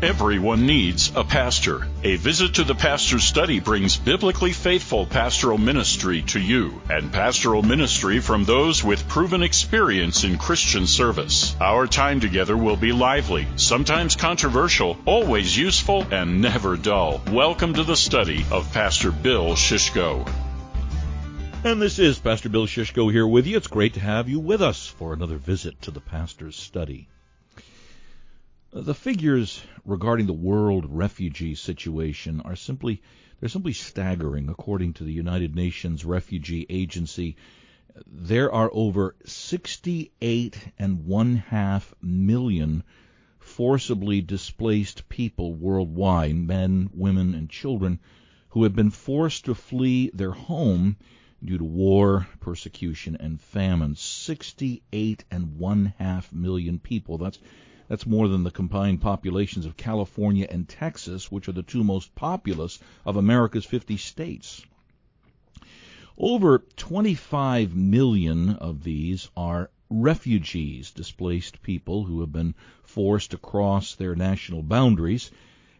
Everyone needs a pastor. A visit to the pastor's study brings biblically faithful pastoral ministry to you and pastoral ministry from those with proven experience in Christian service. Our time together will be lively, sometimes controversial, always useful, and never dull. Welcome to the study of Pastor Bill Shishko. And this is Pastor Bill Shishko here with you. It's great to have you with us for another visit to the pastor's study. The figures regarding the world refugee situation are simply they're simply staggering according to the United Nations Refugee Agency. There are over 68 and one half million forcibly displaced people worldwide, men, women, and children, who have been forced to flee their home due to war, persecution, and famine. 68 and one half million people. That's that's more than the combined populations of California and Texas, which are the two most populous of America's 50 states. Over 25 million of these are refugees, displaced people who have been forced to cross their national boundaries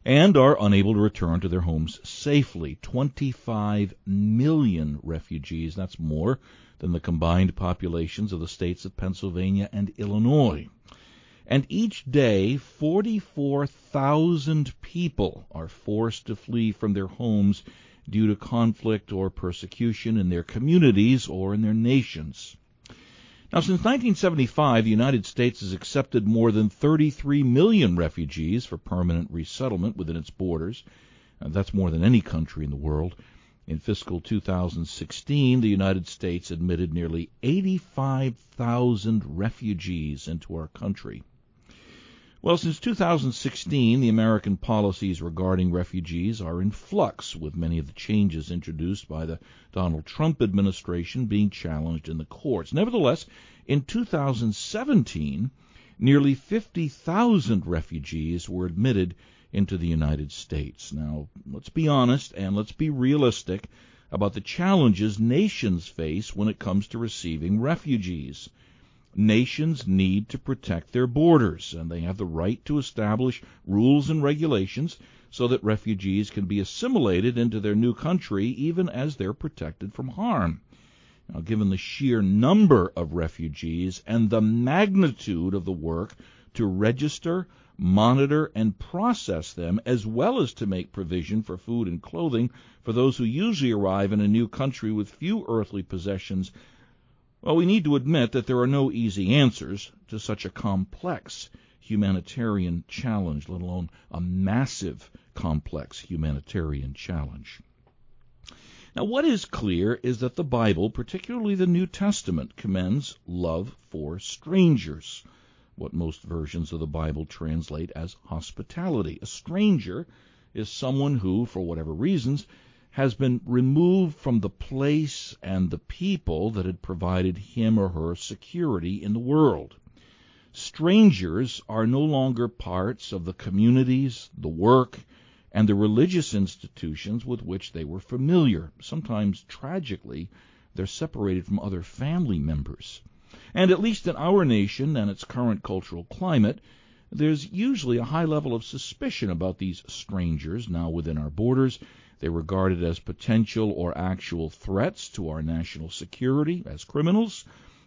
and are unable to return to their homes safely. 25 million refugees, that's more than the combined populations of the states of Pennsylvania and Illinois and each day 44,000 people are forced to flee from their homes due to conflict or persecution in their communities or in their nations. Now, since 1975, the United States has accepted more than 33 million refugees for permanent resettlement within its borders. Uh, that's more than any country in the world. In fiscal 2016, the United States admitted nearly 85,000 refugees into our country. Well, since 2016, the American policies regarding refugees are in flux, with many of the changes introduced by the Donald Trump administration being challenged in the courts. Nevertheless, in 2017, nearly 50,000 refugees were admitted into the United States. Now, let's be honest and let's be realistic about the challenges nations face when it comes to receiving refugees. Nations need to protect their borders, and they have the right to establish rules and regulations so that refugees can be assimilated into their new country even as they're protected from harm. Now, given the sheer number of refugees and the magnitude of the work to register, monitor, and process them, as well as to make provision for food and clothing for those who usually arrive in a new country with few earthly possessions, well, we need to admit that there are no easy answers to such a complex humanitarian challenge, let alone a massive, complex humanitarian challenge. Now, what is clear is that the Bible, particularly the New Testament, commends love for strangers, what most versions of the Bible translate as hospitality. A stranger is someone who, for whatever reasons, has been removed from the place and the people that had provided him or her security in the world. Strangers are no longer parts of the communities, the work, and the religious institutions with which they were familiar. Sometimes, tragically, they're separated from other family members. And at least in our nation and its current cultural climate, there's usually a high level of suspicion about these strangers now within our borders, they're regarded as potential or actual threats to our national security, as criminals,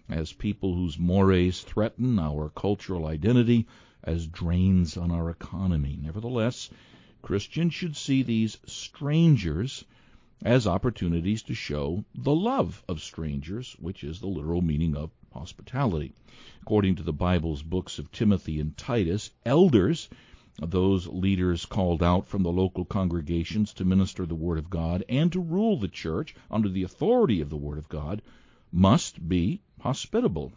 as people whose mores threaten our cultural identity, as drains on our economy. Nevertheless, Christians should see these strangers as opportunities to show the love of strangers, which is the literal meaning of hospitality. According to the Bible's books of Timothy and Titus, elders those leaders called out from the local congregations to minister the Word of God and to rule the church under the authority of the Word of God must be hospitable.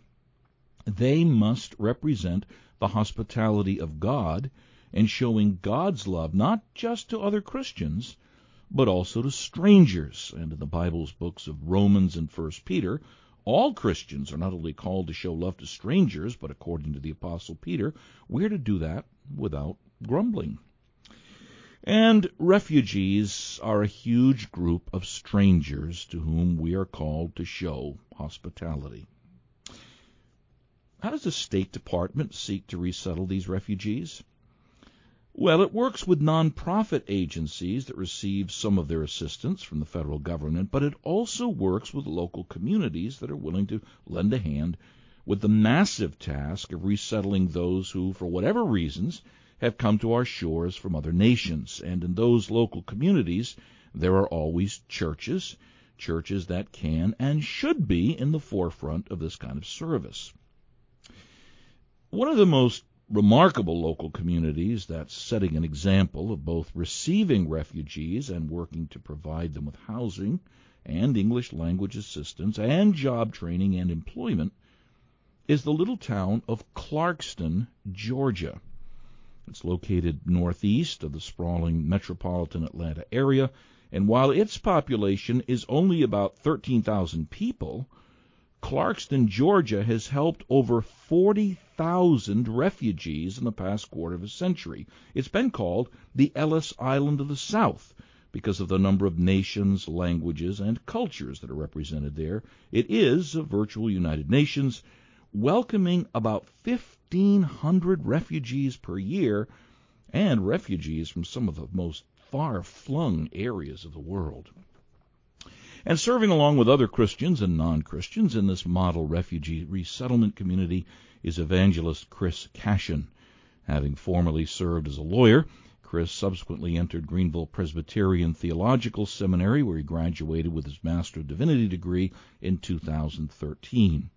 They must represent the hospitality of God and showing God's love not just to other Christians, but also to strangers. And in the Bible's books of Romans and First Peter, all Christians are not only called to show love to strangers, but according to the Apostle Peter, we're to do that without grumbling. And refugees are a huge group of strangers to whom we are called to show hospitality. How does the State Department seek to resettle these refugees? Well, it works with nonprofit agencies that receive some of their assistance from the federal government, but it also works with local communities that are willing to lend a hand with the massive task of resettling those who, for whatever reasons, have come to our shores from other nations. And in those local communities, there are always churches, churches that can and should be in the forefront of this kind of service. One of the most remarkable local communities that's setting an example of both receiving refugees and working to provide them with housing and English language assistance and job training and employment is the little town of Clarkston, Georgia. It's located northeast of the sprawling metropolitan Atlanta area, and while its population is only about 13,000 people, Clarkston, Georgia has helped over 40,000 refugees in the past quarter of a century. It's been called the Ellis Island of the South because of the number of nations, languages, and cultures that are represented there. It is a virtual United Nations welcoming about 1,500 refugees per year and refugees from some of the most far flung areas of the world. And serving along with other Christians and non Christians in this model refugee resettlement community is evangelist Chris Cashen. Having formerly served as a lawyer, Chris subsequently entered Greenville Presbyterian Theological Seminary, where he graduated with his Master of Divinity degree in 2013.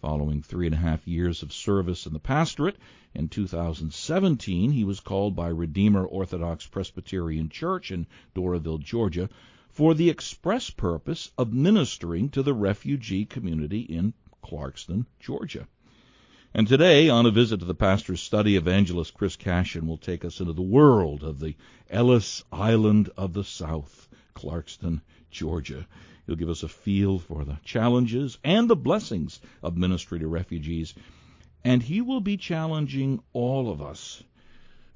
Following three and a half years of service in the pastorate, in 2017 he was called by Redeemer Orthodox Presbyterian Church in Doraville, Georgia, for the express purpose of ministering to the refugee community in Clarkston, Georgia. And today, on a visit to the pastor's study, evangelist Chris Cashen will take us into the world of the Ellis Island of the South, Clarkston, Georgia. He'll give us a feel for the challenges and the blessings of ministry to refugees. And he will be challenging all of us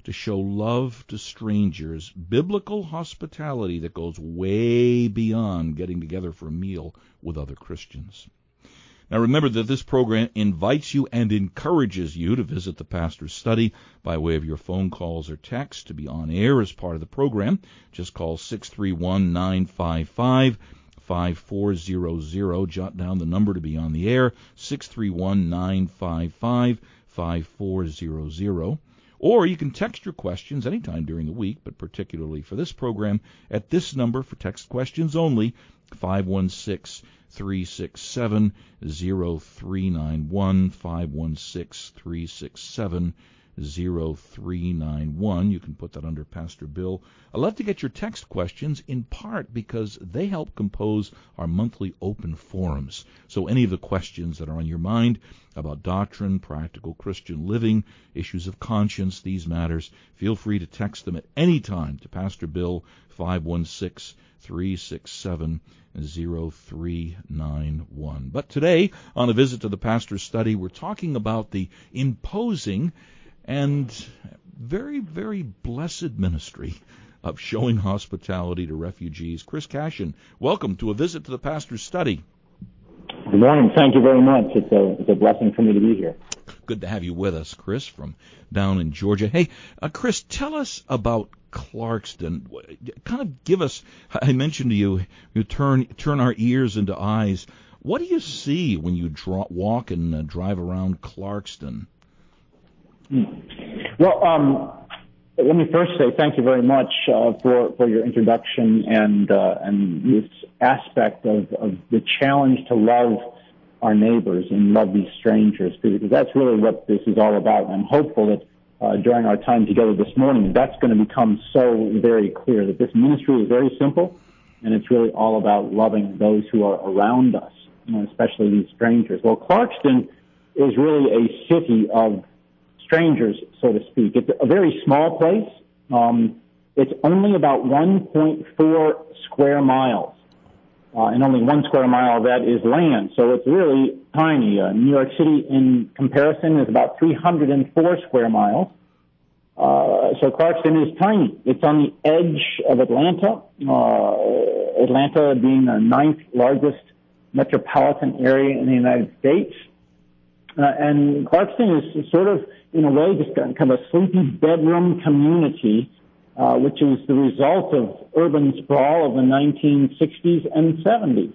to show love to strangers, biblical hospitality that goes way beyond getting together for a meal with other Christians. Now remember that this program invites you and encourages you to visit the pastor's study by way of your phone calls or text to be on air as part of the program. Just call 631 955 5400. Jot down the number to be on the air 631 955 5400. Or you can text your questions anytime during the week, but particularly for this program, at this number for text questions only 516 367 0391 516 367 0391. You can put that under Pastor Bill. I love to get your text questions in part because they help compose our monthly open forums. So any of the questions that are on your mind about doctrine, practical Christian living, issues of conscience, these matters, feel free to text them at any time to Pastor Bill 516 367 0391. But today, on a visit to the pastor's study, we're talking about the imposing and very, very blessed ministry of showing hospitality to refugees. Chris Cashen, welcome to a visit to the pastor's study. Good morning. Thank you very much. It's a, it's a blessing for me to be here. Good to have you with us, Chris, from down in Georgia. Hey, uh, Chris, tell us about Clarkston. Kind of give us. I mentioned to you, you turn turn our ears into eyes. What do you see when you draw, walk and uh, drive around Clarkston? Well, um, let me first say thank you very much uh, for for your introduction and uh, and this aspect of, the challenge to love our neighbors and love these strangers because that's really what this is all about. And I'm hopeful that uh, during our time together this morning, that's going to become so very clear that this ministry is very simple and it's really all about loving those who are around us, you know, especially these strangers. Well, Clarkston is really a city of strangers, so to speak. It's a very small place. Um, it's only about 1.4 square miles, uh, and only one square mile of that is land. So it's really tiny. Uh, New York City, in comparison, is about 304 square miles. Uh, so Clarkston is tiny. It's on the edge of Atlanta. Uh, Atlanta being the ninth largest metropolitan area in the United States. Uh, and Clarkston is sort of, in a way, just kind of a sleepy bedroom community, uh, which is the result of urban sprawl of the 1960s and 70s.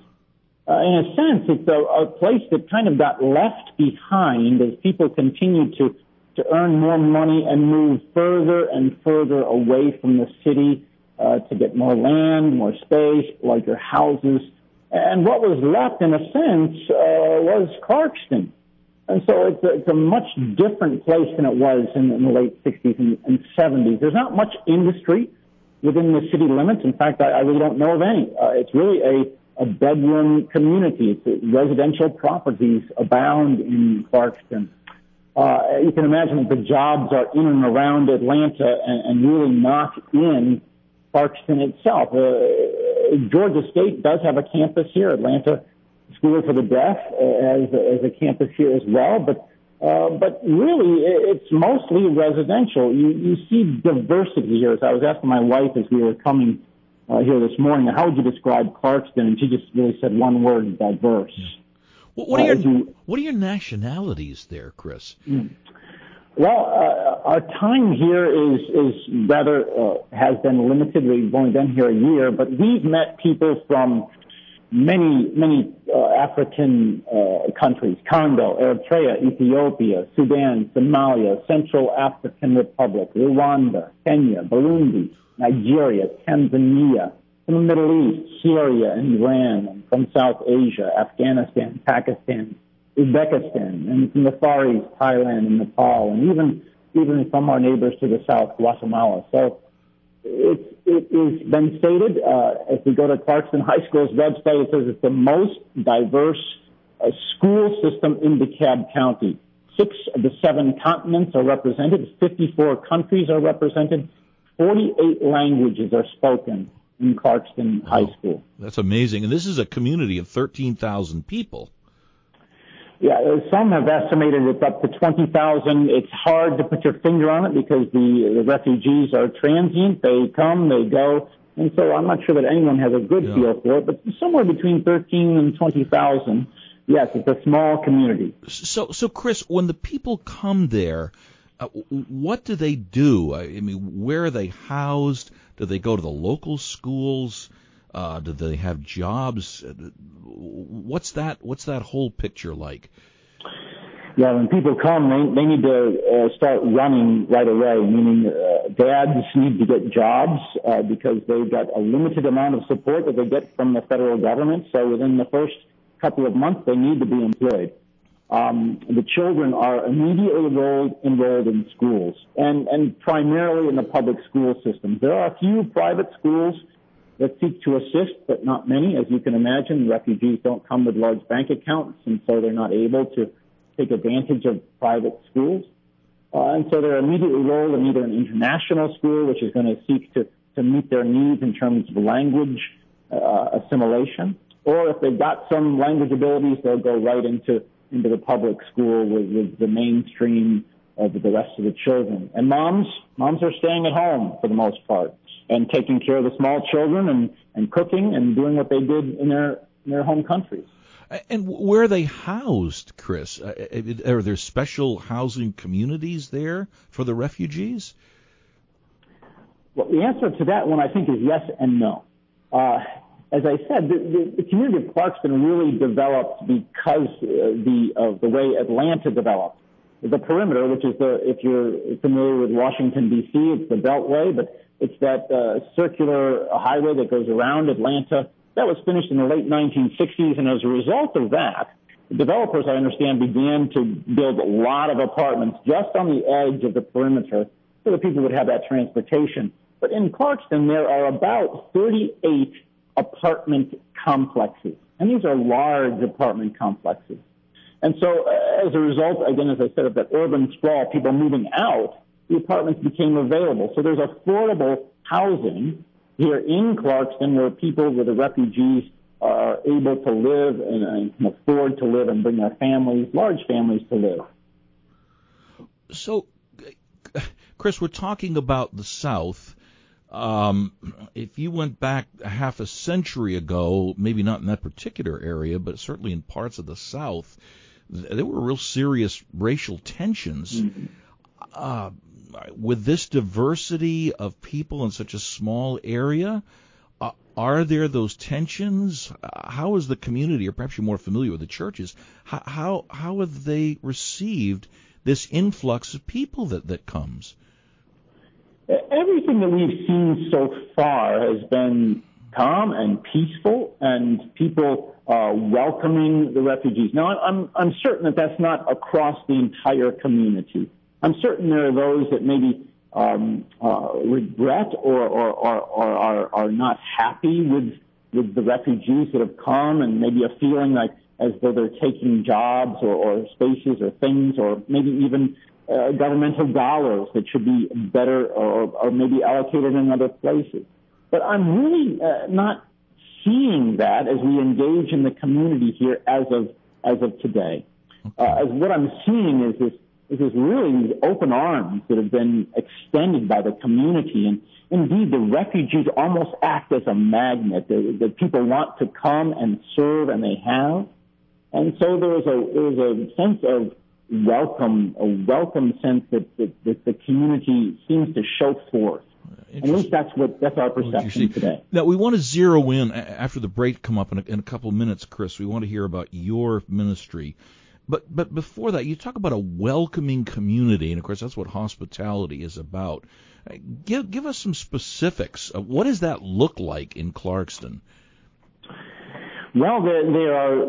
Uh, in a sense, it's a, a, place that kind of got left behind as people continued to, to earn more money and move further and further away from the city uh, to get more land, more space, larger houses. And what was left, in a sense, uh, was Clarkston. And so it's a, it's a much different place than it was in, in the late 60s and, and, 70s. There's not much industry within the city limits. In fact, I, I really don't know of any. Uh, it's really a, a bedroom community. It's, residential properties abound in Clarkston. Uh, you can imagine that the jobs are in and around Atlanta and, and really not in Clarkston itself. Uh, Georgia State does have a campus here. Atlanta School for the Deaf as, as a campus here as well, but uh, but really, it's mostly residential. You, you see diversity here. As I was asking my wife as we were coming uh, here this morning, how would you describe Clarkston? And she just really said one word: diverse. Yeah. what, are uh, your, you, what are your nationalities there, Chris? Mm. Well, uh, our time here is is rather uh, has been limited. We've only been here a year, but we've met people from many, many uh, African uh, countries, Congo, Eritrea, Ethiopia, Sudan, Somalia, Central African Republic, Rwanda, Kenya, Burundi, Nigeria, Tanzania, from the Middle East, Syria and Iran, and from South Asia, Afghanistan, Pakistan, Uzbekistan, and from the Far East, Thailand and Nepal, and even even from our neighbors to the south, Guatemala. So it has been stated, uh, if we go to Clarkston High School's website, it says it's the most diverse uh, school system in DeKalb County. Six of the seven continents are represented, 54 countries are represented, 48 languages are spoken in Clarkston High School. That's amazing. And this is a community of 13,000 people. Yeah, some have estimated it's up to 20,000. It's hard to put your finger on it because the, the refugees are transient. They come, they go. And so I'm not sure that anyone has a good feel for it, but somewhere between 13 and 20,000. Yes, it's a small community. So, so Chris, when the people come there, uh, what do they do? I mean, where are they housed? Do they go to the local schools? Uh, do they have jobs? What's that? What's that whole picture like? Yeah, when people come, they, they need to uh, start running right away. Meaning, uh, dads need to get jobs uh, because they've got a limited amount of support that they get from the federal government. So within the first couple of months, they need to be employed. Um, the children are immediately enrolled, enrolled in schools and, and primarily in the public school system. There are a few private schools that seek to assist, but not many. As you can imagine, refugees don't come with large bank accounts, and so they're not able to take advantage of private schools. Uh, and so they're immediately enrolled in either an international school, which is going to seek to, to meet their needs in terms of language uh, assimilation, or if they've got some language abilities, they'll go right into into the public school with, with the mainstream of the rest of the children. And moms, moms are staying at home for the most part and taking care of the small children and, and cooking and doing what they did in their in their home countries. And where are they housed, Chris? Uh, uh, are there special housing communities there for the refugees? Well, the answer to that one, I think, is yes and no. Uh, as I said, the, the, the, community of Clarkston really developed because uh, the of the way Atlanta developed. The perimeter, which is the, if you're familiar with Washington D.C., it's the Beltway, but it's that uh, circular highway that goes around Atlanta. That was finished in the late 1960s, and as a result of that, developers, I understand, began to build a lot of apartments just on the edge of the perimeter so that people would have that transportation. But in Clarkston, there are about 38 apartment complexes, and these are large apartment complexes. And so, uh, as a result, again, as I said, of that urban sprawl, people moving out, the apartments became available. So there's affordable housing here in Clarkston where people with the refugees are able to live and, can afford to live and bring their families, large families to live. So, Chris, we're talking about the South. Um, if you went back half a century ago, maybe not in that particular area, but certainly in parts of the South, there were real serious racial tensions. Mm-hmm. Uh, with this diversity of people in such a small area, uh, are there those tensions? Uh, how is the community, or perhaps you're more familiar with the churches, how how, how have they received this influx of people that that comes? Everything that we've seen so far has been calm and peaceful, and people uh, welcoming the refugees. Now, I'm I'm certain that that's not across the entire community. I'm certain there are those that maybe um, uh, regret or, or, or, or are, are not happy with with the refugees that have come, and maybe a feeling like as though they're taking jobs or, or spaces or things, or maybe even uh, governmental dollars that should be better or, or maybe allocated in other places. But I'm really uh, not seeing that as we engage in the community here as of as of today. Uh, as what I'm seeing is this is this really these open arms that have been extended by the community, and indeed the refugees almost act as a magnet The, people want to come and serve, and they have. And so there is a there is a sense of welcome, a welcome sense that, that, that the community seems to show forth. At least that's what that's our perception today. Now we want to zero in after the break come up in a, in a couple of minutes, Chris. We want to hear about your ministry, but but before that, you talk about a welcoming community, and of course that's what hospitality is about. Give give us some specifics. What does that look like in Clarkston? Well, there, there are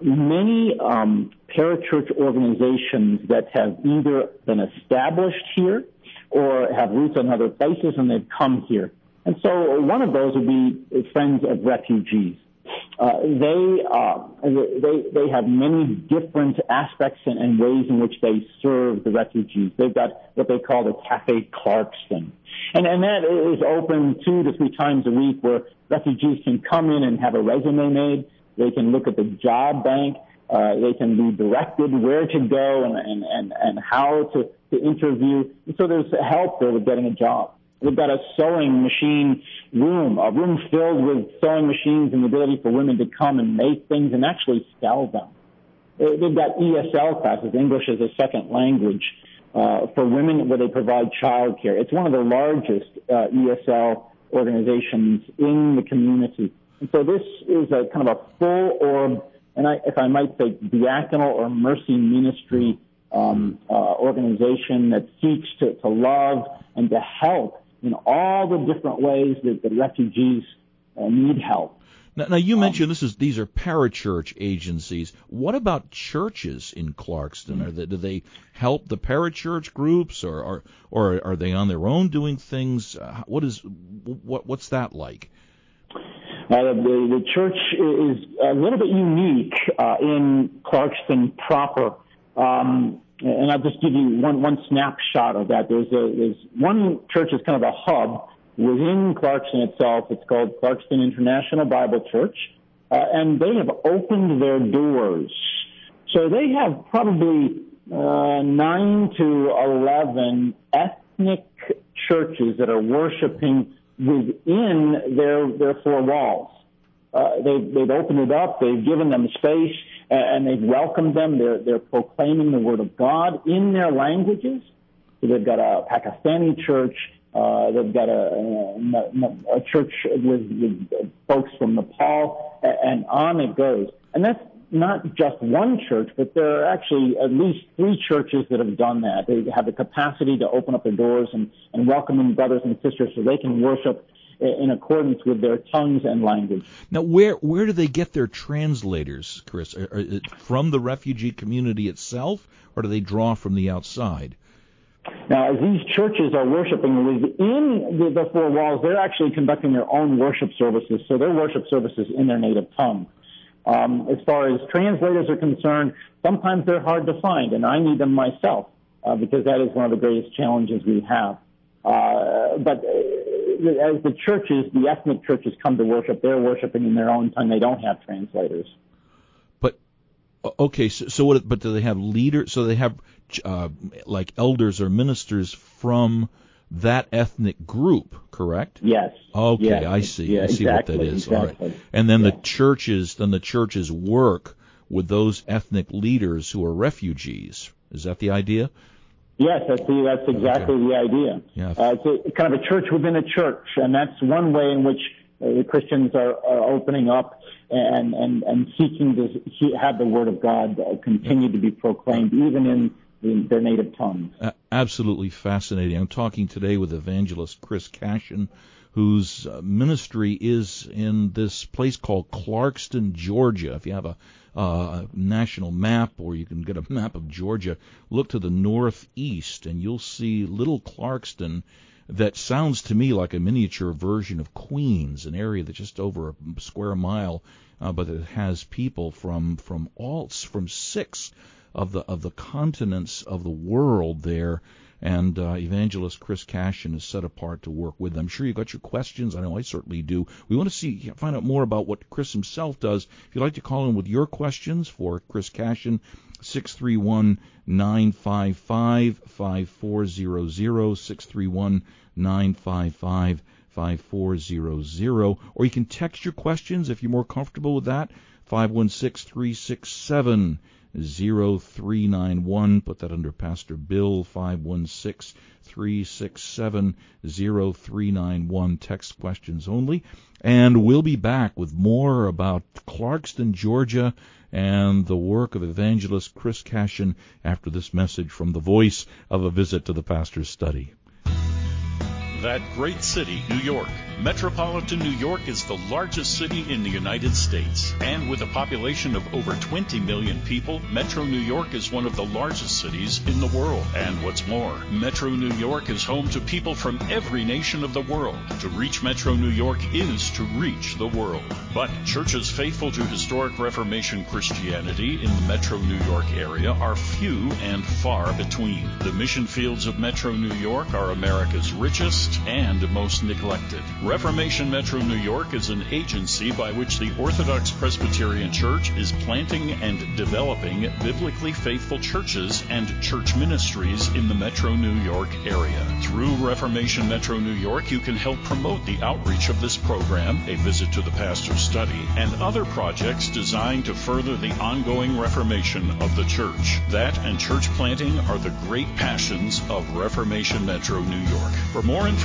many um, parachurch organizations that have either been established here or have roots in other places and they've come here. And so one of those would be Friends of Refugees. Uh, they, uh, they, they have many different aspects and, and, ways in which they serve the refugees. They've got what they call the Cafe Clarkston. And, and that is open two to three times a week where refugees can come in and have a resume made. They can look at the job bank. Uh, they can be directed where to go and, and, and, and how to, to interview. And so there's help there with getting a job. We've got a sewing machine room, a room filled with sewing machines and the ability for women to come and make things and actually sell them. They've got ESL classes, English as a second language, uh, for women where they provide childcare. It's one of the largest uh, ESL organizations in the community. And so this is a kind of a full orb, and I, if I might say, diaconal or mercy ministry um, uh, organization that seeks to, to love and to help in all the different ways that the refugees uh, need help. Now, now you um, mentioned this is these are parachurch agencies. What about churches in Clarkston? Are they, do they help the parachurch groups, or or or are they on their own doing things? Uh, what is what what's that like? Uh, the, the church is a little bit unique uh, in Clarkston proper. Um, and I'll just give you one one snapshot of that. There's a there's one church is kind of a hub within Clarkston itself. It's called Clarkston International Bible Church, uh, and they have opened their doors. So they have probably uh, nine to eleven ethnic churches that are worshiping within their their four walls. Uh, they've, they've opened it up. They've given them space and they've welcomed them. They're, they're proclaiming the word of God in their languages. So they've got a Pakistani church. Uh, they've got a, a, a church with, with folks from Nepal, and on it goes. And that's not just one church, but there are actually at least three churches that have done that. They have the capacity to open up their doors and, and welcome in brothers and sisters so they can worship in accordance with their tongues and language. Now, where where do they get their translators, Chris? Are, are from the refugee community itself, or do they draw from the outside? Now, as these churches are worshiping within the, the four walls, they're actually conducting their own worship services. So their worship services in their native tongue. Um, as far as translators are concerned, sometimes they're hard to find, and I need them myself uh, because that is one of the greatest challenges we have. Uh, but as the churches, the ethnic churches come to worship, they're worshiping in their own tongue. They don't have translators. But okay, so, so what? But do they have leaders? So they have uh, like elders or ministers from that ethnic group, correct? Yes. Okay, yes. I see. Yeah, I see exactly, what that is. Exactly. All right. And then yeah. the churches, then the churches work with those ethnic leaders who are refugees. Is that the idea? Yes, that's the, that's exactly okay. the idea. Yeah. Uh, it's a, kind of a church within a church, and that's one way in which uh, the Christians are, are opening up and, and, and seeking to have the Word of God continue to be proclaimed, even in, in their native tongues. Uh, absolutely fascinating. I'm talking today with evangelist Chris Cashen, whose uh, ministry is in this place called Clarkston, Georgia. If you have a uh, national map, or you can get a map of Georgia, look to the northeast, and you'll see Little Clarkston that sounds to me like a miniature version of Queens, an area that's just over a square mile, uh, but it has people from from all from six of the of the continents of the world there and uh, evangelist Chris Cashen is set apart to work with them. I'm sure you got your questions. I know I certainly do. We want to see find out more about what Chris himself does. If you'd like to call in with your questions for Chris Cashen, 631 955 5400 631 955 5400 or you can text your questions if you're more comfortable with that 516 367 0391. Put that under Pastor Bill 516 367 0391. Text questions only. And we'll be back with more about Clarkston, Georgia and the work of evangelist Chris Cashen after this message from the voice of a visit to the pastor's study. That great city, New York Metropolitan New York is the largest city in the United States, and with a population of over 20 million people, Metro New York is one of the largest cities in the world. And what's more, Metro New York is home to people from every nation of the world. To reach Metro New York is to reach the world. But churches faithful to historic Reformation Christianity in the Metro New York area are few and far between. The mission fields of Metro New York are America's richest and most neglected. Reformation Metro New York is an agency by which the Orthodox Presbyterian Church is planting and developing biblically faithful churches and church ministries in the Metro New York area. Through Reformation Metro New York, you can help promote the outreach of this program, a visit to the pastor's study, and other projects designed to further the ongoing reformation of the church. That and church planting are the great passions of Reformation Metro New York. For more information,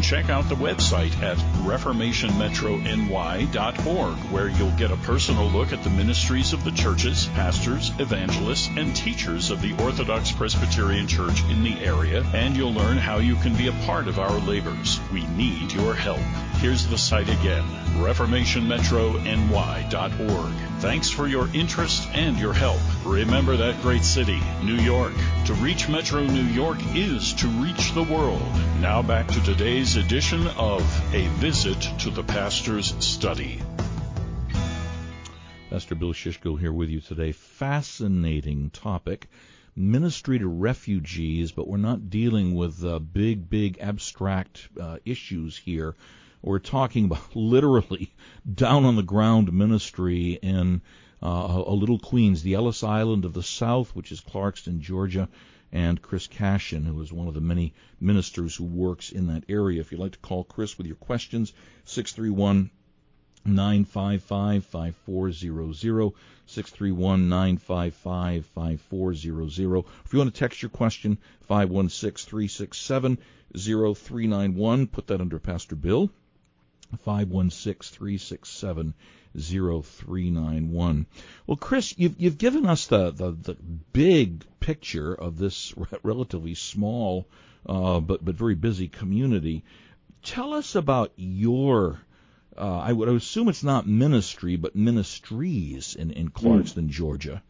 check out the website at reformationmetrony.org, where you'll get a personal look at the ministries of the churches, pastors, evangelists, and teachers of the Orthodox Presbyterian Church in the area, and you'll learn how you can be a part of our labors. We need your help. Here's the site again, reformationmetrony.org. Thanks for your interest and your help. Remember that great city, New York. To reach Metro New York is to reach the world. Now back to today's edition of A Visit to the Pastor's Study. Pastor Bill Shishko here with you today. Fascinating topic. Ministry to refugees, but we're not dealing with uh, big, big abstract uh, issues here. We're talking about literally down on the ground ministry in uh, a little Queens, the Ellis Island of the South, which is Clarkston, Georgia, and Chris Cashen, who is one of the many ministers who works in that area. If you'd like to call Chris with your questions, 631 955 5400, 631 955 5400. If you want to text your question, 516 367 0391, put that under Pastor Bill. 516-367-0391. Well, Chris, you've, you've given us the, the, the big picture of this relatively small uh, but, but very busy community. Tell us about your, uh, I would assume it's not ministry, but ministries in, in Clarkston, mm. Georgia.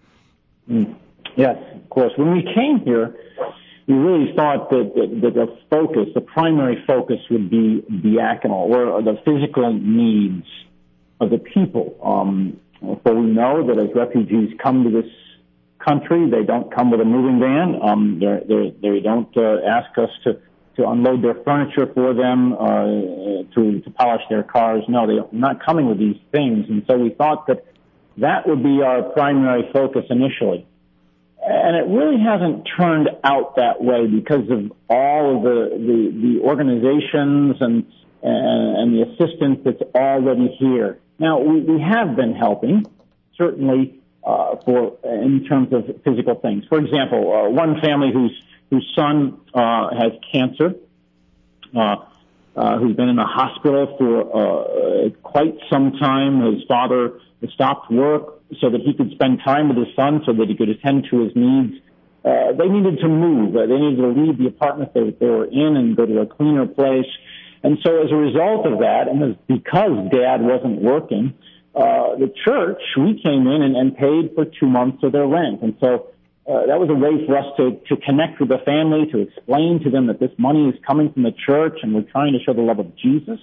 Mm. Yes, of course. When we came here, we really thought that, that, that the focus, the primary focus would be diaconal or the physical needs of the people. Um, for we know that as refugees come to this country, they don't come with a moving van. Um, they're, they're, they don't uh, ask us to, to unload their furniture for them, uh, to, to polish their cars. No, they're not coming with these things. And so we thought that that would be our primary focus initially. And it really hasn't turned out that way because of all of the, the, the organizations and, and the assistance that's already here. Now, we, we have been helping. Certainly, uh, for in terms of physical things. For example, uh, one family whose whose son uh, has cancer, uh, uh, who's been in the hospital for uh, quite some time. His father stopped work so that he could spend time with his son, so that he could attend to his needs. Uh, they needed to move. Uh, they needed to leave the apartment they, they were in and go to a cleaner place. And so as a result of that, and because dad wasn't working, uh, the church, we came in and, and paid for two months of their rent. And so uh, that was a way for us to, to connect with the family, to explain to them that this money is coming from the church and we're trying to show the love of Jesus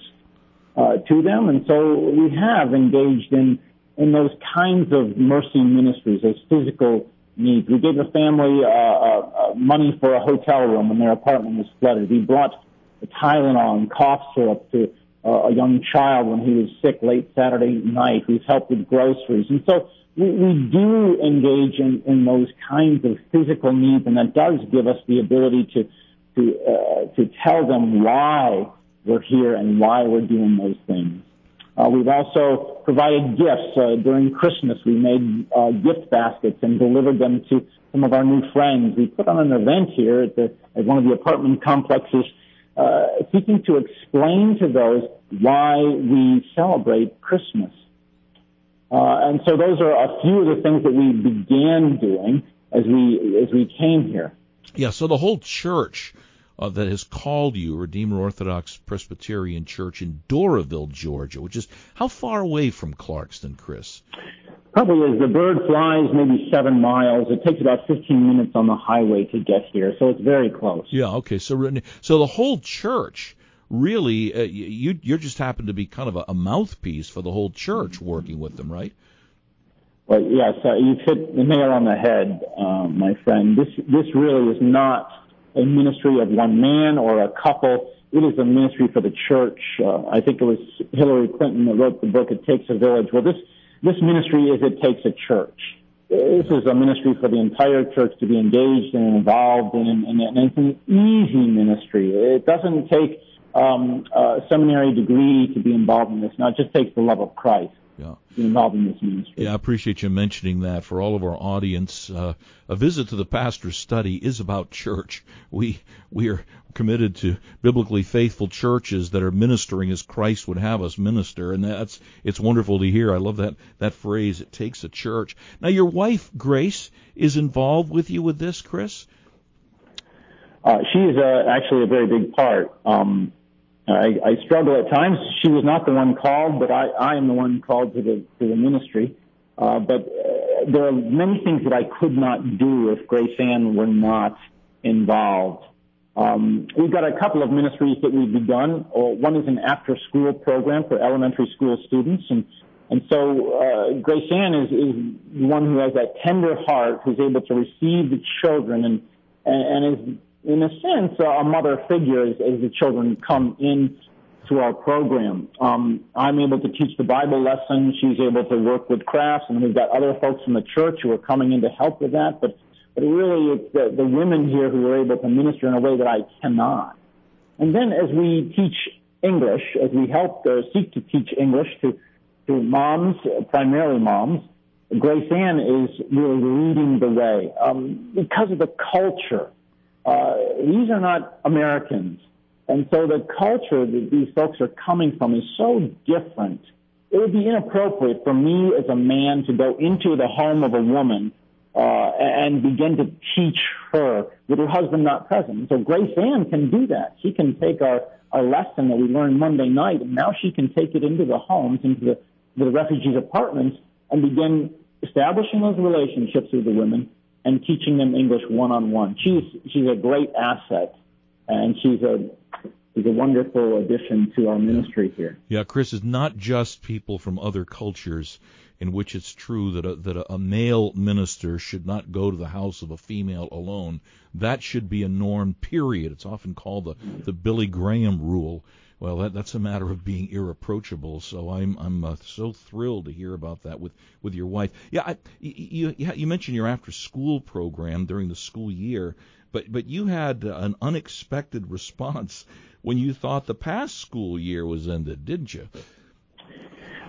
uh, to them. And so we have engaged in, in those kinds of mercy ministries, those physical needs. We gave a family uh, uh, uh money for a hotel room when their apartment was flooded. We brought Tylenol and cough syrup to uh, a young child when he was sick late Saturday night. We've helped with groceries. And so we, we do engage in, in those kinds of physical needs, and that does give us the ability to, to, uh, to tell them why we're here and why we're doing those things. Uh, we've also provided gifts. Uh, during Christmas, we made uh, gift baskets and delivered them to some of our new friends. We put on an event here at, one of the apartment complexes seeking to explain to those why we celebrate Christmas. And so those are a few of the things that we began doing as we as we came here. Yeah. So the whole church uh, that has called you Redeemer Orthodox Presbyterian Church in Doraville, Georgia, which is how far away from Clarkston, Chris? Probably as the bird flies, maybe seven miles. It takes about 15 minutes on the highway to get here, so it's very close. Yeah. Okay. So so the whole church really uh, you you just happen to be kind of a, a, mouthpiece for the whole church working with them, right? Well, yes, uh, you've hit the nail on the head, uh, my friend. This this really is not a ministry of one man or a couple. It is a ministry for the church. Uh, I think it was Hillary Clinton that wrote the book "It Takes a Village." Well, this this ministry is it takes a church. This is a ministry for the entire church to be engaged and involved in, and, and it's an easy ministry. It doesn't take um, a seminary degree to be involved in this. Now, it just takes the love of Christ. Yeah. Involved in this ministry. Yeah, I appreciate you mentioning that. For all of our audience, uh, a visit to the pastor's study is about church. We we are committed to biblically faithful churches that are ministering as Christ would have us minister, and that's it's wonderful to hear. I love that that phrase. It takes a church. Now, your wife Grace is involved with you with this, Chris. Uh, she is uh, actually a very big part. Um, I, I struggle at times. She was not the one called, but I, I am the one called to the to the ministry. Uh, but uh, there are many things that I could not do if Grace Ann were not involved. Um, we've got a couple of ministries that we've begun. Uh, one is an after-school program for elementary school students, and and so uh, Grace Ann is is one who has that tender heart, who's able to receive the children and and, and is in a sense, a mother figure as, as the children come in to our program. Um, I'm able to teach the Bible lesson. She's able to work with crafts, and we've got other folks in the church who are coming in to help with that. But, but really, it's the, the women here who are able to minister in a way that I cannot. And then as we teach English, as we help uh, seek to teach English to, to moms, primarily moms, Grace Ann is really leading the way um, because of the culture uh, these are not Americans. And so the culture that these folks are coming from is so different. It would be inappropriate for me as a man to go into the home of a woman uh, and begin to teach her with her husband not present. So Grace Ann can do that. She can take our, our lesson that we learned Monday night, and now she can take it into the homes, into the, the refugees' apartments, and begin establishing those relationships with the women and teaching them English one on one. She's she's a great asset, and she's a she's a wonderful addition to our ministry here. Yeah, Chris is not just people from other cultures in which it's true that a, that a male minister should not go to the house of a female alone. That should be a norm. Period. It's often called the the Billy Graham rule well, that, that's a matter of being irreproachable. So I'm I'm uh, so thrilled to hear about that with with your wife. Yeah, I, you you mentioned your after school program during the school year, but but you had an unexpected response when you thought the past school year was ended, didn't you?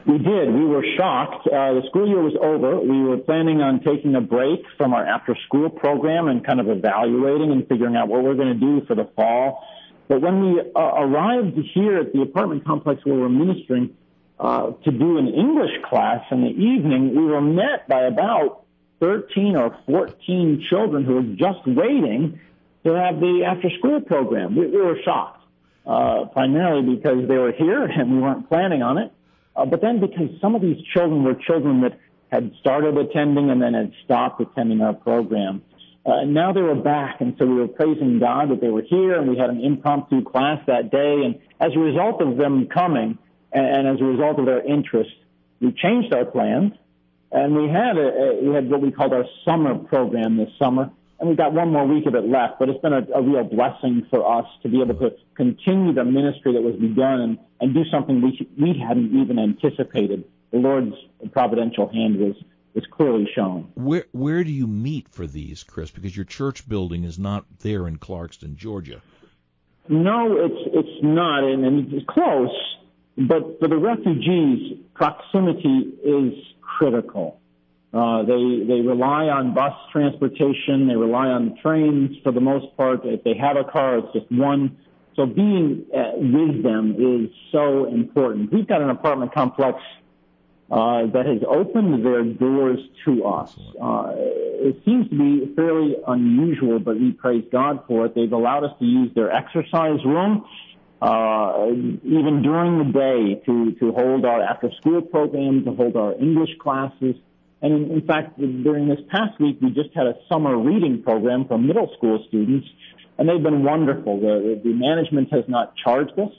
We did. We were shocked. Uh, the school year was over. We were planning on taking a break from our after school program and kind of evaluating and figuring out what we're going to do for the fall. But when we uh, arrived here at the apartment complex where we're ministering uh, to do an English class in the evening, we were met by about 13 or 14 children who were just waiting to have the after school program. We, we were shocked, uh, primarily because they were here and we weren't planning on it. Uh, but then because some of these children were children that had started attending and then had stopped attending our program. Uh, and now they were back, and so we were praising God that they were here, and we had an impromptu class that day. And as a result of them coming, and, and as a result of their interest, we changed our plans, and we had a, a, we had what we called our summer program this summer, and we've got one more week of it left. But it's been a, a real blessing for us to be able to continue the ministry that was begun and, and do something we we hadn't even anticipated. The Lord's providential hand was was clearly shown. Where where do you meet for these, Chris? Because your church building is not there in Clarkston, Georgia. No, it's it's not, and, and it's close. But for the refugees, proximity is critical. Uh, they they rely on bus transportation. They rely on trains for the most part. If they have a car, it's just one. So being uh, with them is so important. We've got an apartment complex that has opened their doors to us. Uh, it seems to be fairly unusual, but we praise God for it. They've allowed us to use their exercise room. Uh, even during the day to, to hold our after school program, to hold our English classes, and in, in fact, during this past week, we just had a summer reading program for middle school students, and they've been wonderful. The, the management has not charged us.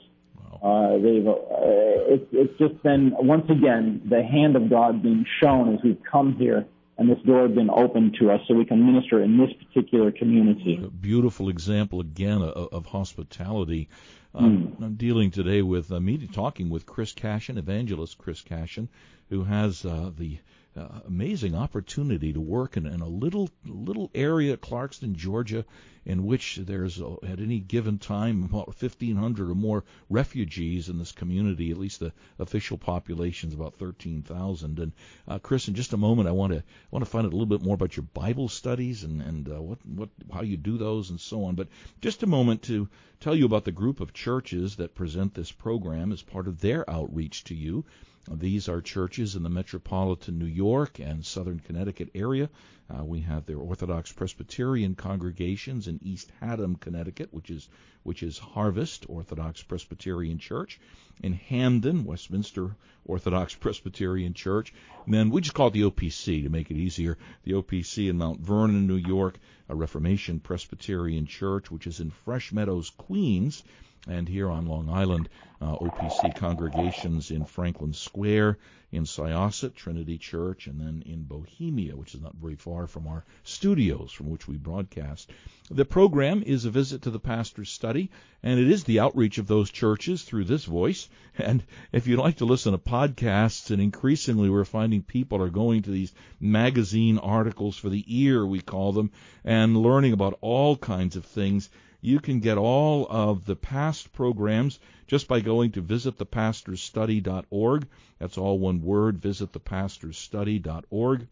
Uh, they've, uh, it's, it's just been, once again, the hand of God being shown as we've come here and this door has been opened to us so we can minister in this particular community. A beautiful example again of, of hospitality. Um, mm. I'm dealing today with uh, me talking with Chris Cashen, evangelist Chris Cashen, who has uh, the uh, amazing opportunity to work in, in a little little area, Clarkston, Georgia, in which there's uh, at any given time about 1,500 or more refugees in this community. At least the official population is about 13,000. And uh, Chris, in just a moment, I want to want to find out a little bit more about your Bible studies and and uh, what what how you do those and so on. But just a moment to tell you about the group of churches that present this program as part of their outreach to you. These are churches in the metropolitan New York and southern Connecticut area. Uh, we have their Orthodox Presbyterian congregations in East Haddam, Connecticut, which is which is Harvest Orthodox Presbyterian Church, in Hamden, Westminster Orthodox Presbyterian Church. And then we just call it the OPC to make it easier. The OPC in Mount Vernon, New York, a Reformation Presbyterian Church, which is in Fresh Meadows, Queens and here on Long Island, uh, OPC congregations in Franklin Square, in Syosset, Trinity Church, and then in Bohemia, which is not very far from our studios from which we broadcast. The program is a visit to the pastor's study, and it is the outreach of those churches through this voice. And if you'd like to listen to podcasts, and increasingly we're finding people are going to these magazine articles for the ear, we call them, and learning about all kinds of things you can get all of the past programs just by going to visitthepastorsstudy.org. That's all one word, visitthepastorsstudy.org.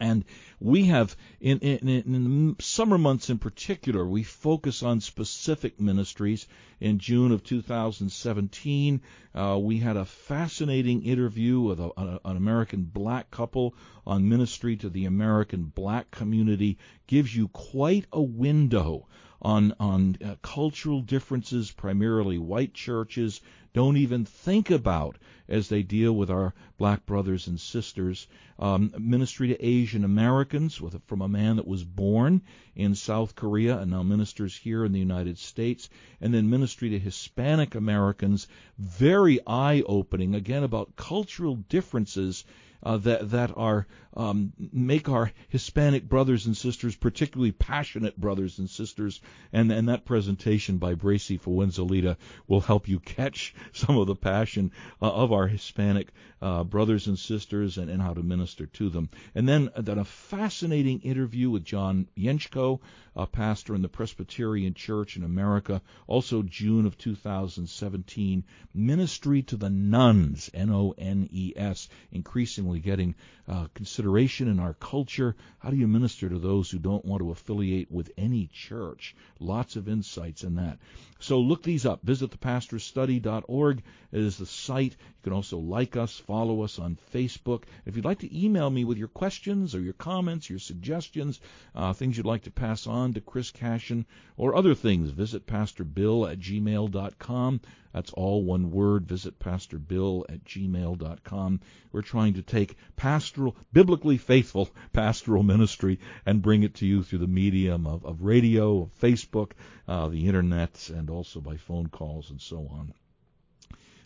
And we have, in, in, in, summer months in particular, we focus on specific ministries. In June of 2017, uh, we had a fascinating interview with a, an American black couple on ministry to the American black community. Gives you quite a window on on uh, cultural differences, primarily white churches don't even think about as they deal with our black brothers and sisters. Um, ministry to Asian Americans with, from a man that was born in South Korea and now ministers here in the United States, and then ministry to Hispanic Americans, very eye opening again about cultural differences uh, that that are um, make our Hispanic brothers and sisters particularly passionate brothers and sisters, and and that presentation by Bracy Fuenzalida will help you catch some of the passion uh, of our Hispanic uh, brothers and sisters and, and how to minister to them. And then then a fascinating interview with John Yenchko, a pastor in the Presbyterian Church in America, also June of 2017, ministry to the nones, N-O-N-E-S, increasingly getting uh, consideration in our culture. How do you minister to those who don't want to affiliate with any church? Lots of insights in that. So look these up. Visit thepastorstudy.org. It is the site. You can also like us, follow us on Facebook. If you'd like to email me with your questions or your comments, your suggestions, uh, things you'd like to pass on to Chris Cashen or other things, visit pastorbill at gmail.com. That's all one word. Visit pastorbill at gmail.com. We're trying to take pastoral, biblically faithful pastoral ministry and bring it to you through the medium of, of radio, of Facebook, uh, the internet, and also by phone calls and so on.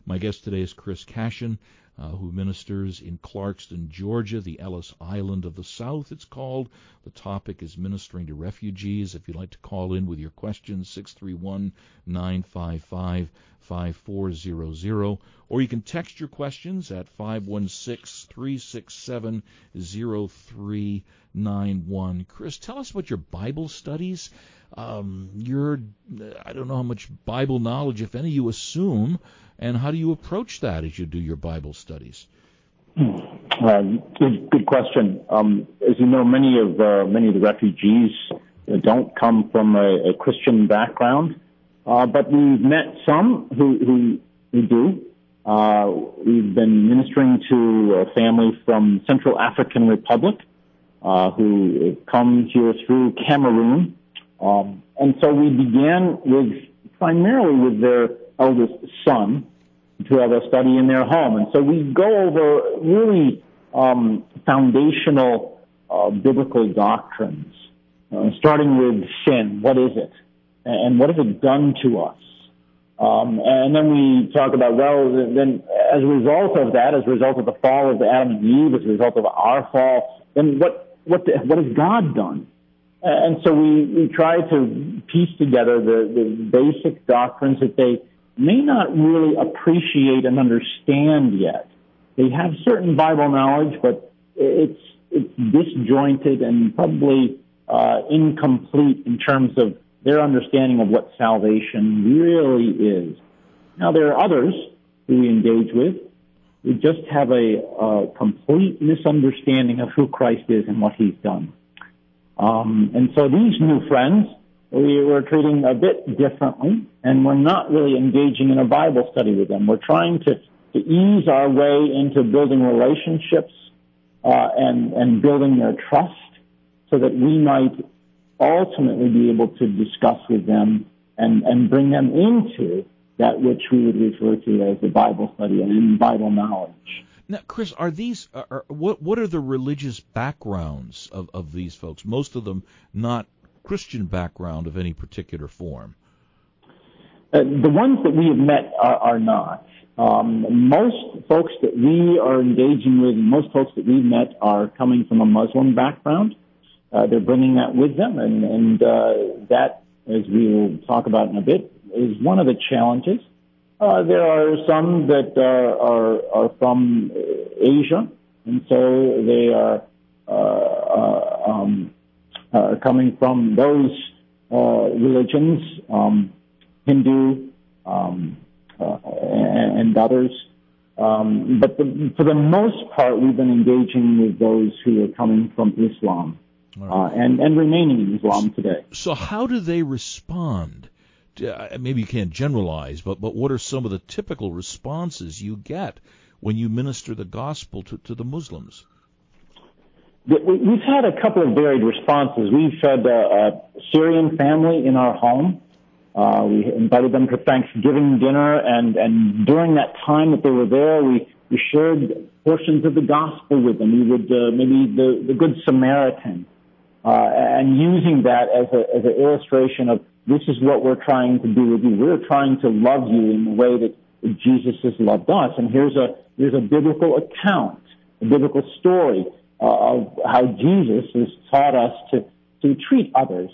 My guest today is Chris Cashen uh, who ministers in Clarkston, Georgia, the Ellis Island of the South, it's called. The topic is ministering to refugees. If you'd like to call in with your questions, 631 955 5400, or you can text your questions at 516 367 0391. Chris, tell us about your Bible studies. Um, your, I don't know how much Bible knowledge, if any, you assume and how do you approach that as you do your Bible studies? Uh, good, good question. Um, as you know, many of uh, many of the refugees don't come from a, a Christian background, uh, but we've met some who who, who do. Uh, we've been ministering to a family from Central African Republic uh, who come here through Cameroon, um, and so we began with primarily with their eldest son to have a study in their home. And so we go over really um, foundational uh, biblical doctrines, uh, starting with sin. What is it? And what has it done to us? Um, and then we talk about, well, then as a result of that, as a result of the fall of Adam and Eve, as a result of our fall, then what, what, the, what has God done? And so we, we try to piece together the, the basic doctrines that they may not really appreciate and understand yet. They have certain Bible knowledge, but it's it's disjointed and probably uh, incomplete in terms of their understanding of what salvation really is. Now there are others who we engage with who just have a, a complete misunderstanding of who Christ is and what He's done. Um, and so these new friends we were treating a bit differently, and we're not really engaging in a Bible study with them. We're trying to, to ease our way into building relationships uh, and and building their trust, so that we might ultimately be able to discuss with them and and bring them into that which we would refer to as the Bible study and Bible knowledge. Now, Chris, are these are, what what are the religious backgrounds of, of these folks? Most of them not Christian background of any particular form? Uh, the ones that we have met are, are not. Um, most folks that we are engaging with, most folks that we've met are coming from a Muslim background. Uh, they're bringing that with them, and, and uh, that, as we will talk about in a bit, is one of the challenges. Uh, there are some that are, are, are from Asia, and so they are uh, uh, um, uh, coming from those uh, religions, um, Hindu um, uh, and, and, others. Um, but the, for the most part, we've been engaging with those who are coming from Islam right. Uh, and, and remaining in Islam today. So, how do they respond? Uh, maybe you can't generalize, but but what are some of the typical responses you get when you minister the gospel to, to the Muslims? We've had a couple of varied responses. We've had a, a Syrian family in our home. Uh, we invited them to Thanksgiving dinner, and, and during that time that they were there, we, we shared portions of the gospel with them. We would uh, maybe the, the Good Samaritan, uh, and using that as a as an illustration of this is what we're trying to do with you. We're trying to love you in the way that Jesus has loved us, and here's a here's a biblical account a biblical story uh, of how Jesus has taught us to, to treat others.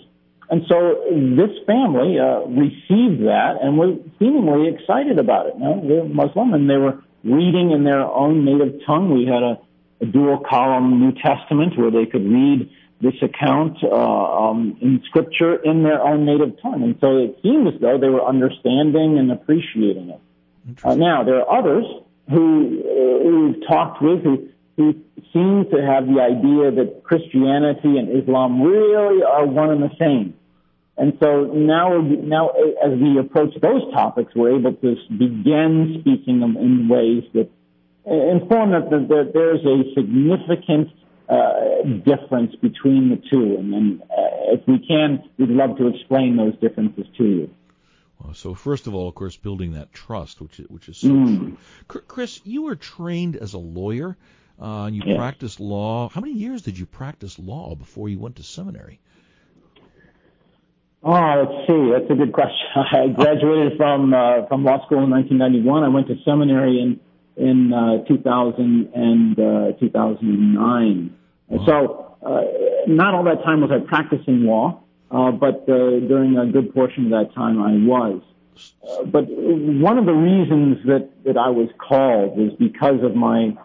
And so this family uh, received that and was seemingly excited about it. Now, they're Muslim and they were reading in their own native tongue. We had a, a dual column New Testament where they could read this account uh, um, in Scripture in their own native tongue. And so it seemed as though they were understanding and appreciating it. Uh, now, there are others who, uh, we've talked with who, who seem to have the idea that Christianity and Islam really are one and the same. And so now, now as we approach those topics, we're able to begin speaking them in ways that inform that, that there's a significant uh, difference between the two. And, and uh, if we can, we'd love to explain those differences to you. Well, so first of all, of course, building that trust, which is, which is so mm. true. Chris, you were trained as a lawyer. Uh, and you yes. practiced law. How many years did you practice law before you went to seminary? Oh, let's see. That's a good question. I graduated from uh, from law school in 1991. I went to seminary in in uh, 2000 and uh, 2009. Wow. So uh, not all that time was I practicing law, uh, but uh, during a good portion of that time I was. Uh, but one of the reasons that that I was called was because of my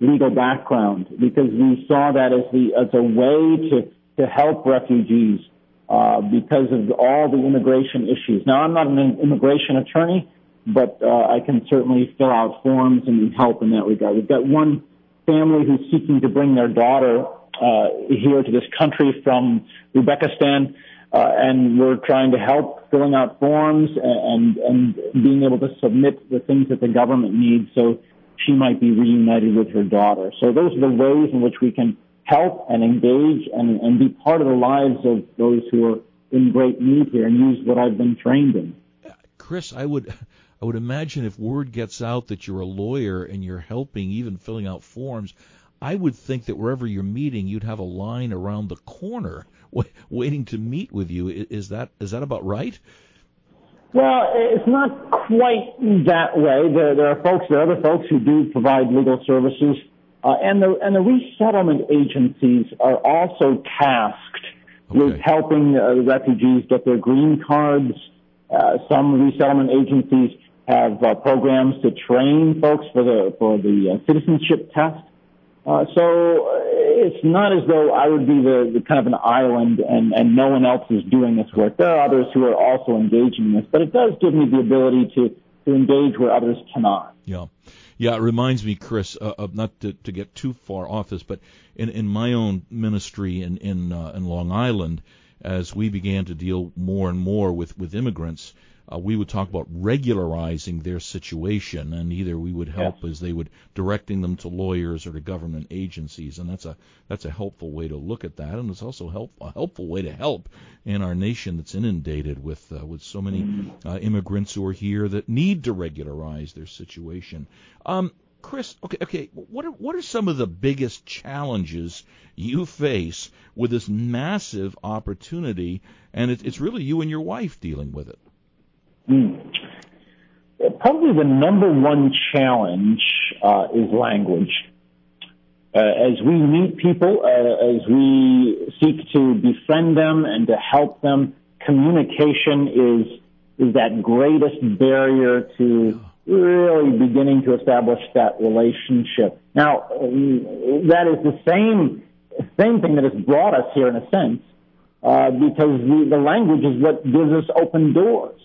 legal background, because we saw that as the as a way to to help refugees uh, because of all the immigration issues. Now, I'm not an immigration attorney, but uh, I can certainly fill out forms and help in that regard. We've got one family who's seeking to bring their daughter uh, here to this country from Uzbekistan, uh, and we're trying to help filling out forms and, and being able to submit the things that the government needs so she might be reunited with her daughter. So those are the ways in which we can help and engage and, and be part of the lives of those who are in great need here and use what I've been trained in. Chris, I would I would imagine if word gets out that you're a lawyer and you're helping even filling out forms, I would think that wherever you're meeting, you'd have a line around the corner waiting to meet with you. Is that is that about right? Well, it's not quite that way. There, there are folks, there are other folks who do provide legal services uh, and the and the resettlement agencies are also tasked okay. with helping uh, refugees get their green cards. Uh, some resettlement agencies have uh, programs to train folks for the for the uh, citizenship test. Uh, so it's not as though I would be the, kind of an island and, no one else is doing this work. There are others who are also engaging in this, but it does give me the ability to, engage where others cannot. Yeah. Yeah, it reminds me, Chris, of not to, get too far off this, but in, my own ministry in Long Island, as we began to deal more and more with immigrants, uh, we would talk about regularizing their situation, and either we would help as they would directing them to lawyers or to government agencies, and that's a that's a helpful way to look at that, and it's also help a helpful way to help in our nation that's inundated with uh, with so many uh, immigrants who are here that need to regularize their situation. Um, Chris, okay, okay. What are what are some of the biggest challenges you face with this massive opportunity? And it, it's really you and your wife dealing with it. Mm. Probably the number one challenge uh, is language. Uh, as we meet people, uh, as we seek to befriend them and to help them, communication is is that greatest barrier to really beginning to establish that relationship. Now, that is the same same thing that has brought us here in a sense, uh, because the, the language is what gives us open doors.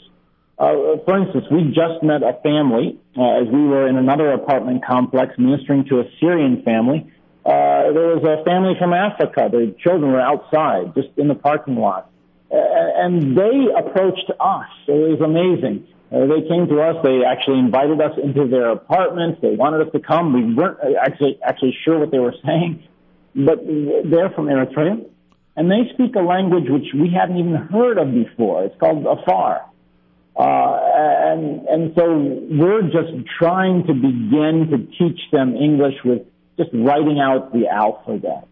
Uh, for instance, we just met a family uh, as we were in another apartment complex ministering to a Syrian family. Uh, there was a family from Africa. The children were outside, just in the parking lot. And they approached us. It was amazing. They came to us. They actually invited us into their apartments. They wanted us to come. We weren't actually actually sure what they were saying, but they're from Eritrea, and they speak a language which we hadn't even heard of before. It's called Afar. Uh, and, and so we're just trying to begin to teach them English with just writing out the alphabet.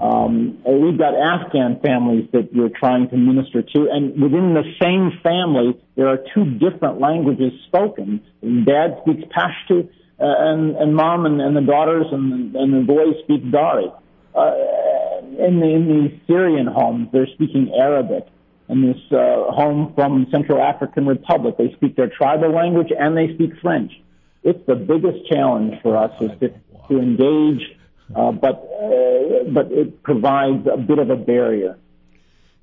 Um, we've got Afghan families that we're trying to minister to, and within the same family, there are two different languages spoken. Dad speaks Pashto, and and mom and, and the daughters and and the boys speak Dari. Uh, in the in the Syrian homes, they're speaking Arabic. In this uh, home from Central African Republic, they speak their tribal language and they speak French. It's the biggest challenge for us is to, to engage, uh, but uh, but it provides a bit of a barrier.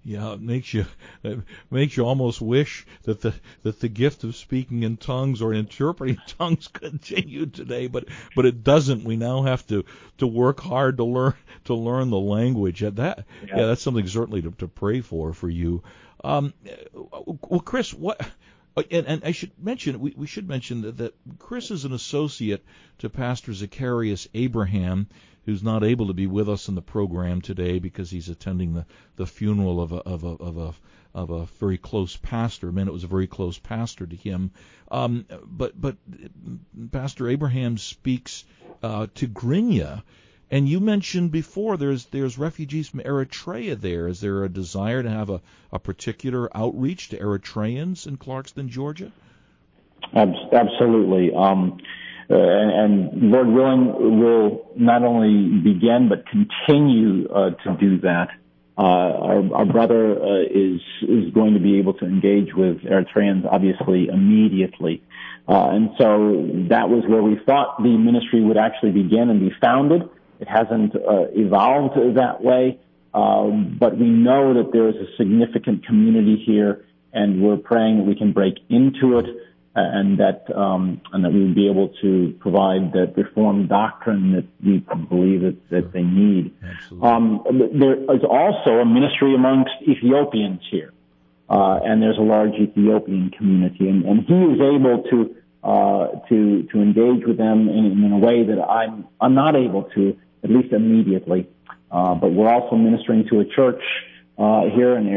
Yeah, it makes you it makes you almost wish that the that the gift of speaking in tongues or interpreting tongues continued today, but but it doesn't. We now have to to work hard to learn to learn the language. That yeah, yeah that's something certainly to, to pray for for you. Um, well, Chris, what? And, and I should mention we, we should mention that, that Chris is an associate to Pastor Zacharias Abraham who's not able to be with us in the program today because he's attending the, the funeral of a, of a, of a, of a very close pastor. Man, it was a very close pastor to him. Um, but, but Pastor Abraham speaks uh, Tigrinya. And you mentioned before there's there's refugees from Eritrea there. Is there a desire to have a, a particular outreach to Eritreans in Clarkston, Georgia? Absolutely. Um, Lord willing, we'll not only begin but continue uh, to do that. Uh, our, brother uh, is is going to be able to engage with Eritreans, obviously immediately, uh, and so that was where we thought the ministry would actually begin and be founded. It hasn't uh, evolved that way, um, but we know that there is a significant community here, and we're praying that we can break into it and that um, and that we would be able to provide that reformed doctrine that we believe that, that they need. Um, there is also a ministry amongst Ethiopians here, uh, and there's a large Ethiopian community, and, and he is able to uh, to to engage with them in, in, a way that I'm I'm not able to, at least immediately. Uh, but we're also ministering to a church uh, here, an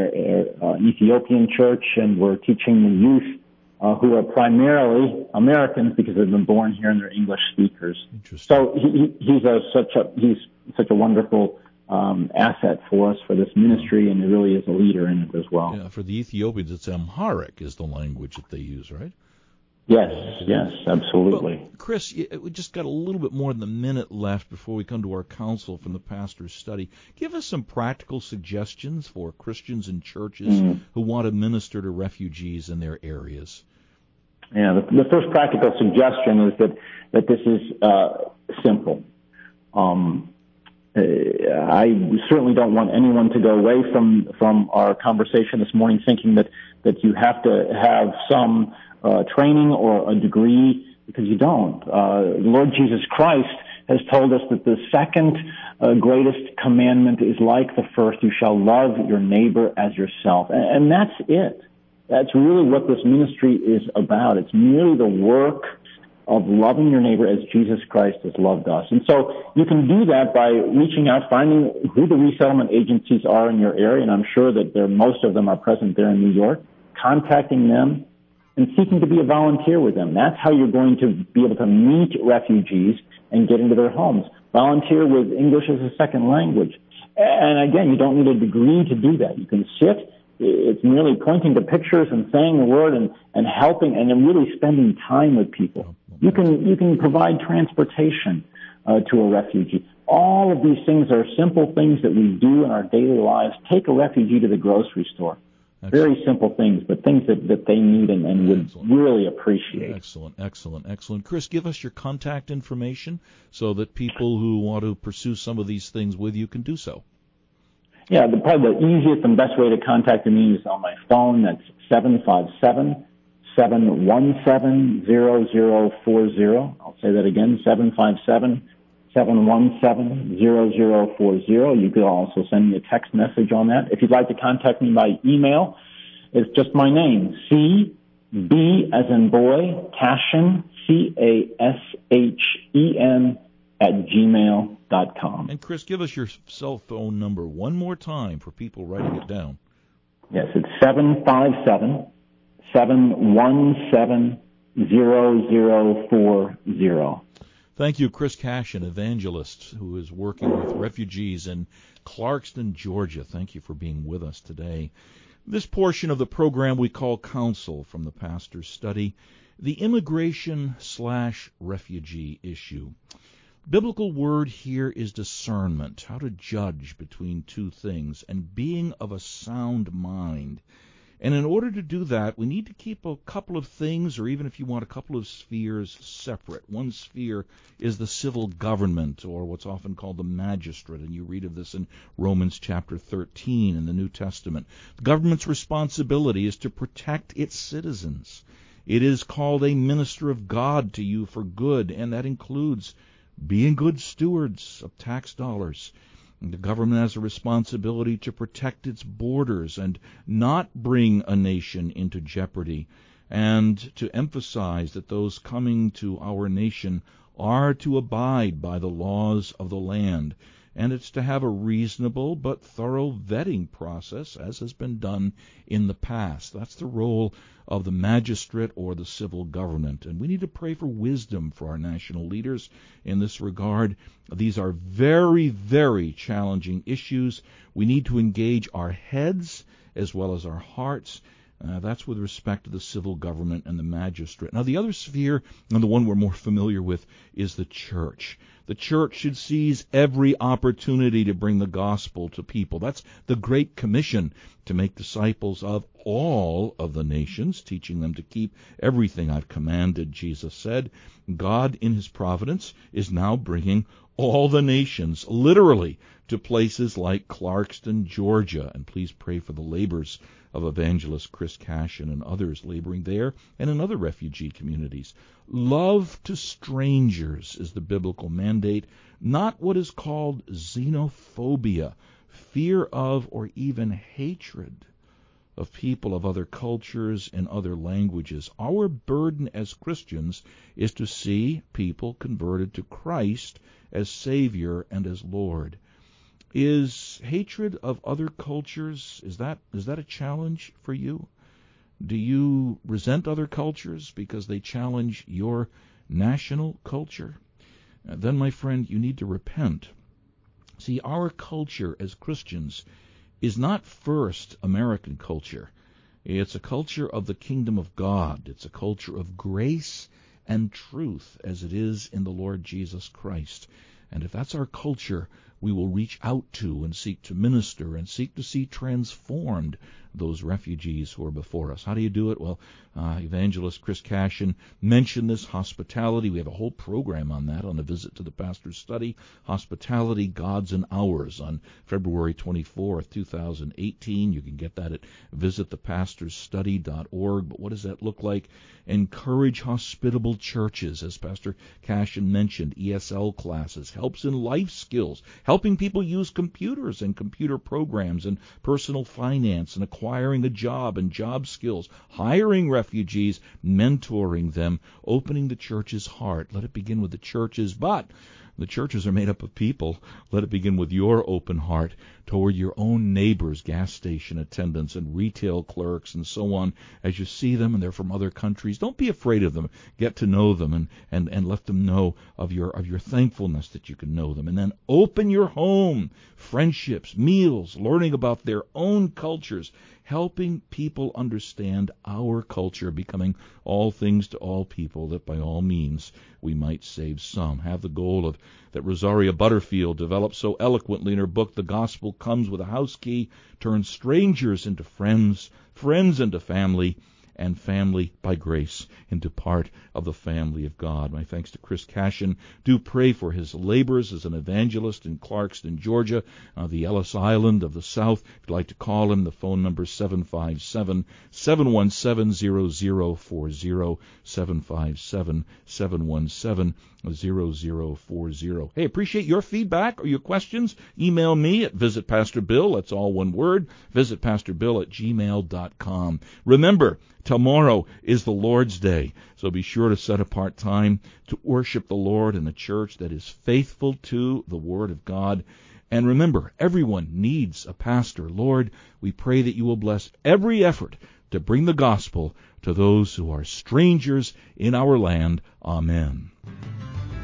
uh, Ethiopian church, and we're teaching the youth uh, who are primarily Americans because they've been born here and they're English speakers. So he, he's a, such a he's such a wonderful um, asset for us for this ministry, and he really is a leader in it as well. Yeah, for the Ethiopians, it's Amharic is the language that they use, right? Yes, yes, absolutely. Chris, we just got a little bit more than a minute left before we come to our counsel from the pastor's study. Give us some practical suggestions for Christians and churches mm-hmm. who want to minister to refugees in their areas. Yeah, the, the first practical suggestion is that that this is uh, simple. Um, uh, I certainly don't want anyone to go away from from our conversation this morning thinking that that you have to have some uh, training or a degree because you don't. Uh, Lord Jesus Christ has told us that the second uh, greatest commandment is like the first: you shall love your neighbor as yourself, and, and that's it. That's really what this ministry is about. It's merely the work of loving your neighbor as Jesus Christ has loved us. And so you can do that by reaching out, finding who the resettlement agencies are in your area, and I'm sure that there, most of them are present there in New York, contacting them and seeking to be a volunteer with them. That's how you're going to be able to meet refugees and get into their homes. Volunteer with English as a second language. And again, you don't need a degree to do that. You can sit it's merely pointing to pictures and saying the word and, and helping and then really spending time with people. You can, you can provide transportation uh, to a refugee. All of these things are simple things that we do in our daily lives. Take a refugee to the grocery store. Excellent. Very simple things, but things that, that they need and, and would excellent. really appreciate. Excellent, excellent, excellent. Chris, give us your contact information so that people who want to pursue some of these things with you can do so. Yeah, the, probably the easiest and best way to contact me is on my phone. That's seven five seven seven one seven zero zero four zero. I'll say that again, seven five seven seven one seven zero zero four zero. You could also send me a text message on that. If you'd like to contact me by email, it's just my name, C B as in boy, Cashen, C A S H E N at gmail.com. And Chris, give us your cell phone number one more time for people writing it down. Yes, it's 757 717 0040. Thank you, Chris Cash, an evangelist who is working with refugees in Clarkston, Georgia. Thank you for being with us today. This portion of the program we call Counsel from the Pastor's Study, the immigration slash refugee issue. Biblical word here is discernment, how to judge between two things, and being of a sound mind. And in order to do that, we need to keep a couple of things, or even if you want, a couple of spheres separate. One sphere is the civil government, or what's often called the magistrate, and you read of this in Romans chapter 13 in the New Testament. The government's responsibility is to protect its citizens. It is called a minister of God to you for good, and that includes being good stewards of tax dollars the government has a responsibility to protect its borders and not bring a nation into jeopardy, and to emphasize that those coming to our nation are to abide by the laws of the land and it's to have a reasonable but thorough vetting process as has been done in the past. That's the role of the magistrate or the civil government. And we need to pray for wisdom for our national leaders in this regard. These are very, very challenging issues. We need to engage our heads as well as our hearts. Uh, that's with respect to the civil government and the magistrate. Now, the other sphere, and the one we're more familiar with, is the church. The church should seize every opportunity to bring the gospel to people. That's the Great Commission to make disciples of all of the nations, teaching them to keep everything I've commanded, Jesus said. God, in His providence, is now bringing all the nations, literally, to places like Clarkston, Georgia. And please pray for the labors of evangelist Chris Cashen and others laboring there and in other refugee communities. Love to strangers is the biblical mandate, not what is called xenophobia, fear of or even hatred of people of other cultures and other languages. Our burden as Christians is to see people converted to Christ as Savior and as Lord. Is hatred of other cultures is that is that a challenge for you? Do you resent other cultures because they challenge your national culture? Then, my friend, you need to repent. See, our culture as Christians is not first American culture. It's a culture of the kingdom of God. It's a culture of grace and truth as it is in the Lord Jesus Christ. And if that's our culture, we will reach out to and seek to minister and seek to see transformed those refugees who are before us. How do you do it? Well, uh, evangelist Chris Cashen mentioned this hospitality. We have a whole program on that on a visit to the pastor's study. Hospitality, Gods and Ours on February 24th, 2018. You can get that at visitthepastorsstudy.org. But what does that look like? Encourage hospitable churches, as Pastor Cashen mentioned, ESL classes, helps in life skills, helping people use computers and computer programs and personal finance and acquiring a job and job skills, hiring refugees, mentoring them, opening the church's heart. Let it begin with the churches, but the churches are made up of people. Let it begin with your open heart toward your own neighbors, gas station attendants, and retail clerks, and so on. As you see them and they're from other countries, don't be afraid of them. Get to know them and, and, and let them know of your of your thankfulness that you can know them. And then open your home, friendships, meals, learning about their own cultures, helping people understand our culture, becoming all things to all people, that by all means we might save some. Have the goal of that Rosaria Butterfield developed so eloquently in her book The Gospel Comes with a House Key, turns strangers into friends, friends into family, and family by grace into part of the family of God. My thanks to Chris Cashen. Do pray for his labors as an evangelist in Clarkston, Georgia, uh, the Ellis Island of the South. If you'd like to call him, the phone number is 757 717 0040 757 717 0040. Hey, appreciate your feedback or your questions. Email me at visitpastorbill, that's all one word, visitpastorbill at gmail.com. Remember, tomorrow is the Lord's Day, so be sure to set apart time to worship the Lord in a church that is faithful to the Word of God. And remember, everyone needs a pastor. Lord, we pray that you will bless every effort to bring the gospel to those who are strangers in our land. Amen.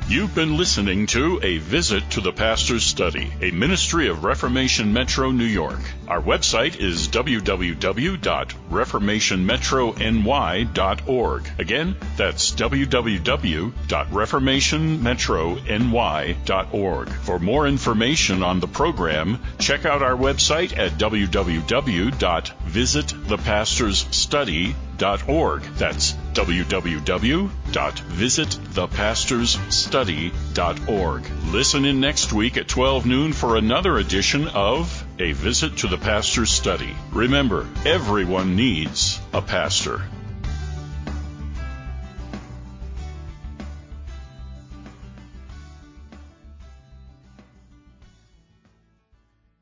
You've been listening to A Visit to the Pastor's Study, a ministry of Reformation Metro New York. Our website is www.reformationmetrony.org. Again, that's www.reformationmetrony.org. For more information on the program, check out our website at www.visitthepastorsstudy.org. That's www.visitthepastorsstudy.org. Listen in next week at 12 noon for another edition of A Visit to the Pastor's Study. Remember, everyone needs a pastor.